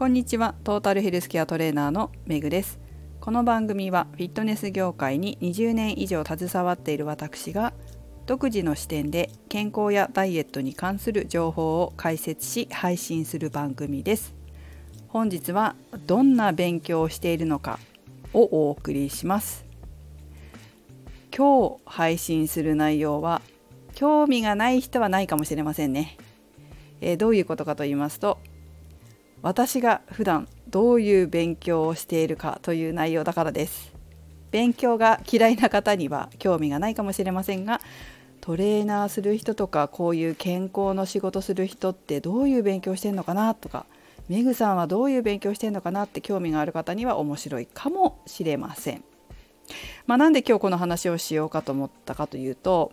こんにちは。トータルヘルスケアトレーナーのめぐです。この番組はフィットネス業界に20年以上携わっている私が独自の視点で健康やダイエットに関する情報を解説し配信する番組です。本日はどんな勉強をしているのかをお送りします。今日配信する内容は興味がない人はないかもしれませんね、えー、どういうことかと言いますと私が普段どういう勉強をしているかという内容だからです勉強が嫌いな方には興味がないかもしれませんがトレーナーする人とかこういう健康の仕事する人ってどういう勉強してんのかなとかメグさんはどういう勉強してんのかなって興味がある方には面白いかもしれません。まあ、なんで今日この話をしようかと思ったかというと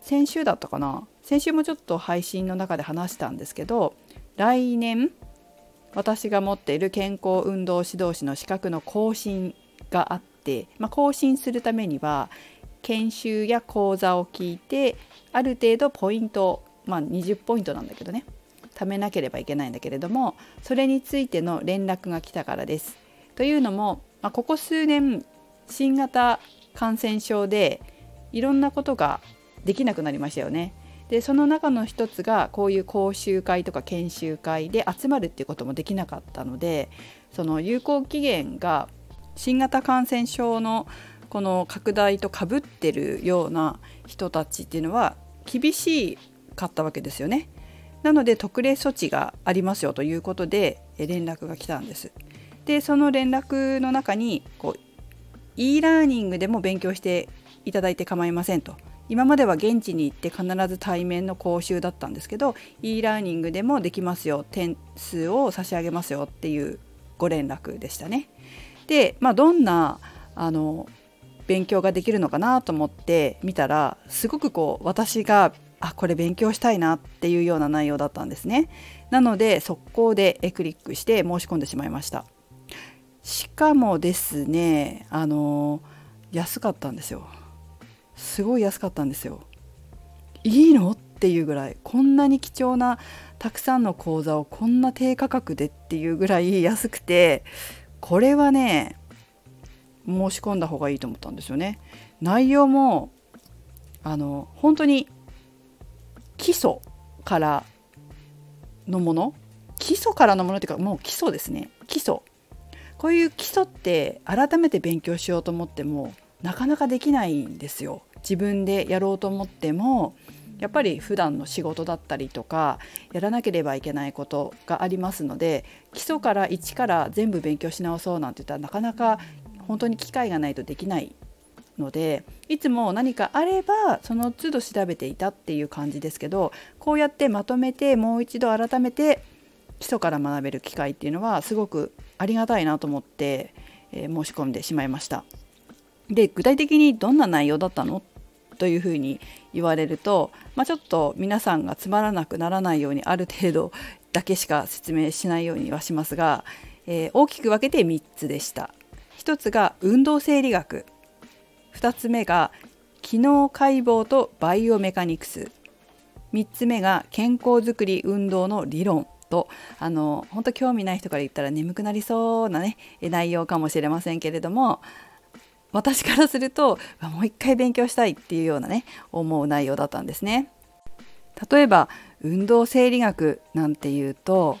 先週だったかな先週もちょっと配信の中で話したんですけど来年私が持っている健康運動指導士の資格の更新があって、まあ、更新するためには研修や講座を聞いてある程度ポイントまあ20ポイントなんだけどね貯めなければいけないんだけれどもそれについての連絡が来たからです。というのも、まあ、ここ数年新型感染症でいろんなことができなくなりましたよね。でその中の一つがこういう講習会とか研修会で集まるっていうこともできなかったのでその有効期限が新型感染症のこの拡大とかぶってるような人たちっていうのは厳しかったわけですよね。なので特例措置がありますよということで連絡が来たんです。でその連絡の中にこう e ラーニングでも勉強していただいて構いませんと今までは現地に行って必ず対面の講習だったんですけど e ラーニングでもできますよ点数を差し上げますよっていうご連絡でしたね。で、まあ、どんなあの勉強ができるのかなと思って見たらすごくこう私があこれ勉強したいなっていうような内容だったんですね。なので速攻でクリックして申し込んでしまいました。しかもですねあの安かったんですよ。すごい安かったんですよ。いいの？っていうぐらいこんなに貴重なたくさんの講座をこんな低価格でっていうぐらい安くてこれはね申し込んだ方がいいと思ったんですよね。内容もあの本当に基礎からのもの基礎からのものっていうかもう基礎ですね基礎こういう基礎って改めて勉強しようと思ってもなかなかできないんですよ自分でやろうと思ってもやっぱり普段の仕事だったりとかやらなければいけないことがありますので基礎から一から全部勉強し直そうなんて言ったらなかなか本当に機会がないとできないのでいつも何かあればその都度調べていたっていう感じですけどこうやってまとめてもう一度改めて基礎から学べる機会っていうのはすごくありがたいなと思って、え、申し込んでしまいました。で具体的にどんな内容だったの？というふうに言われると、まあ、ちょっと皆さんがつまらなくならないようにある程度 だけしか説明しないようにはしますが、えー、大きく分けて3つでした。1つが運動生理学。2つ目が機能解剖とバイオメカニクス。3つ目が健康づくり運動の理論。とあの本当興味ない人から言ったら眠くなりそうなね内容かもしれませんけれども私からするともう一回勉強したいっていうようなね思う内容だったんですね。例えば運動生理学なんていうと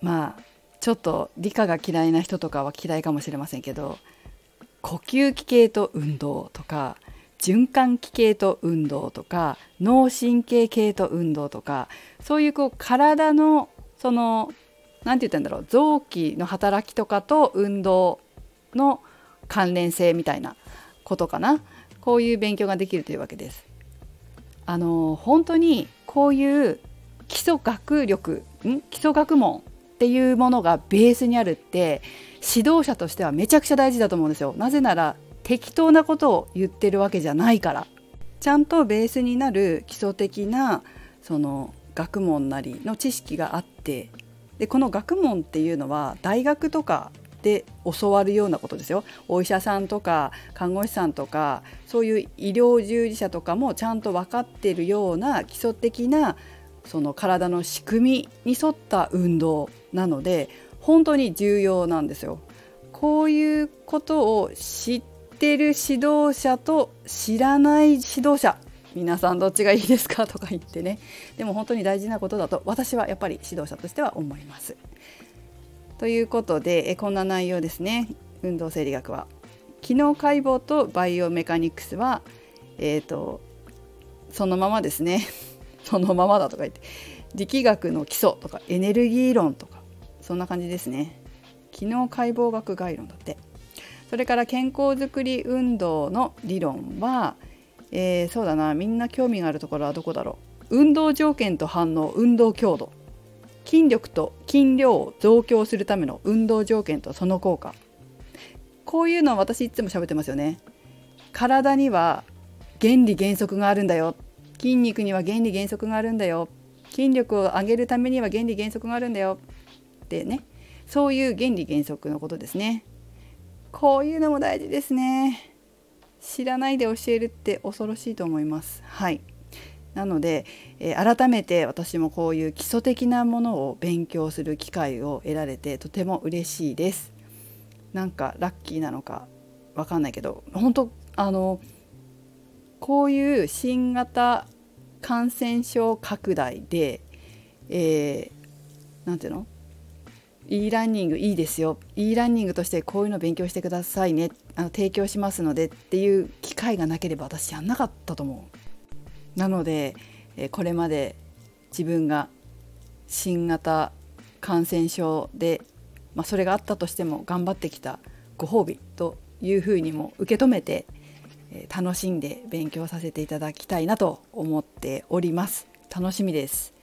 まあちょっと理科が嫌いな人とかは嫌いかもしれませんけど呼吸器系と運動とか循環器系と運動とか脳神経系と運動とかそういうこう体のその何て言ったんだろう臓器の働きとかと運動の関連性みたいなことかなこういう勉強ができるというわけです。あの本当にこういう基礎学力ん？基礎学問っていうものがベースにあるって指導者としてはめちゃくちゃ大事だと思うんですよ。なぜなら適当なことを言ってるわけじゃないから。ちゃんとベースになる基礎的なその学問なりの知識があってでこの学問っていうのは大学とかで教わるようなことですよお医者さんとか看護師さんとかそういう医療従事者とかもちゃんと分かってるような基礎的なその体の仕組みに沿った運動なので本当に重要なんですよ。こういうことを知ってる指導者と知らない指導者皆さんどっちがいいですか？とか言ってねでも本当に大事なことだと私はやっぱり指導者としては思います。ということでえこんな内容ですね。運動生理学は。機能解剖とバイオメカニクスは、えーと、そのままですね。そのままだとか言って力学の基礎とかエネルギー論とかそんな感じですね。機能解剖学概論だって。それから健康づくり運動の理論は、えー、そうだな。みんな興味があるところはどこだろう。運動条件と反応運動強度。筋力と筋量を増強するための運動条件とその効果。こういうのは私いつも喋ってますよね。体には原理原則があるんだよ。筋肉には原理原則があるんだよ。筋力を上げるためには原理原則があるんだよ。ってね。そういう原理原則のことですね。こういうのも大事ですね。知らないで教えるって恐ろしいと思います。はい。なので、えー、改めて私もこういう基礎的なものを勉強する機会を得られてとても嬉しいです。なんかラッキーなのかわかんないけど本当あのこういう新型感染症拡大で、えー、ていうの？e ランニングいいですよ。e ランニングとしてこういうの勉強してくださいね。あの提供しますのでっていう機会がなければ私やんなかったと思う。なので、えこれまで自分が新型感染症でまあ、それがあったとしても頑張ってきたご褒美というふうにも受け止めて、え、楽しんで勉強させていただきたいなと思っております。楽しみです。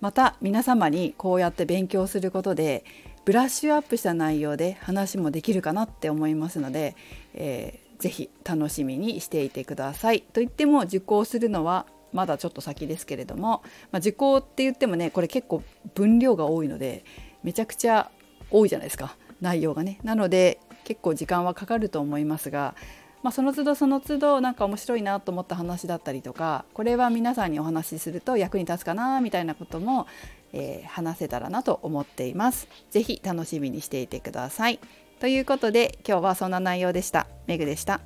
また皆様にこうやって勉強することでブラッシュアップした内容で話もできるかなって思いますので、えー、ぜひ楽しみにしていてくださいと言っても受講するのはまだちょっと先ですけれども、まあ、受講って言ってもねこれ結構分量が多いのでめちゃくちゃ多いじゃないですか内容がね。なので結構時間はかかると思いますが、まあ、その都度その都度なんか面白いなと思った話だったりとかこれは皆さんにお話しすると役に立つかなみたいなことも、えー、話せたらなと思っています。是非楽しみにしていてください。ということで今日はそんな内容でした。メグでした。